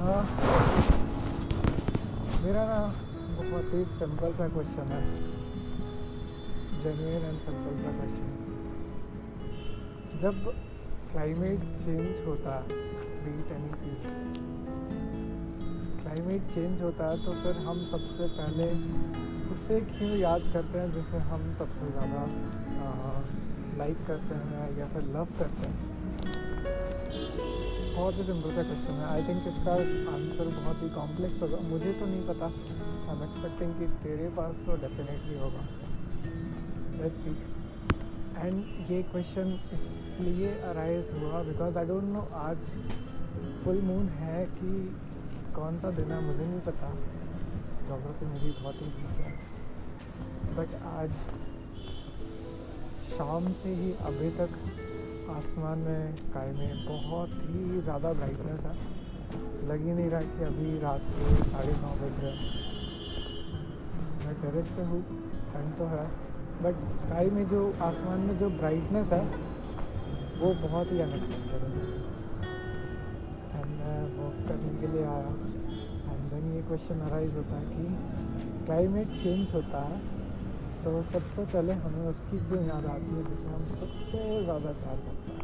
हाँ। मेरा ना बहुत ही सिंपल सा क्वेश्चन है। जेन्यन एंड सिंपल सा क्वेश्चन जब क्लाइमेट चेंज होता be it any season climate change होता है तो फिर हम सबसे पहले उसे क्यों याद करते हैं, जिसे हम सबसे ज़्यादा लाइक हाँ, करते हैं या फिर लव करते हैं? बहुत ही सिंपल सा क्वेश्चन है। आई थिंक इसका आंसर बहुत ही कॉम्प्लेक्स होगा। मुझे तो नहीं पता। आई एम एक्सपेक्टिंग कि तेरे पास तो डेफिनेटली होगा। लेट्स सी एंड ये क्वेश्चन इसलिए अराइज हुआ बिकॉज़ आई डोंट नो आज फुल मून है कि कौन सा दिन है, मुझे नहीं पता। जोग्राफी मेरी बहुत ही वीक है। बट आज शाम से ही अभी तक आसमान में स्काई में बहुत ही ज़्यादा ब्राइटनेस है। लग ही नहीं रहा कि अभी रात के साढ़े नौ बज रहे मैं टेरेस पे हूँ, ठंड तो है बट स्काई में जो, आसमान में जो ब्राइटनेस है, वो बहुत ही अनएक्सपेक्टेड है। एंड मैं वॉक करने के लिए आया। एंड देन ये क्वेश्चन अराइज होता है कि क्लाइमेट चेंज होता है तो सबसे पहले हमें उसकी जो याद आती है जिसे हम सबसे ज़्यादा प्यार करते हैं।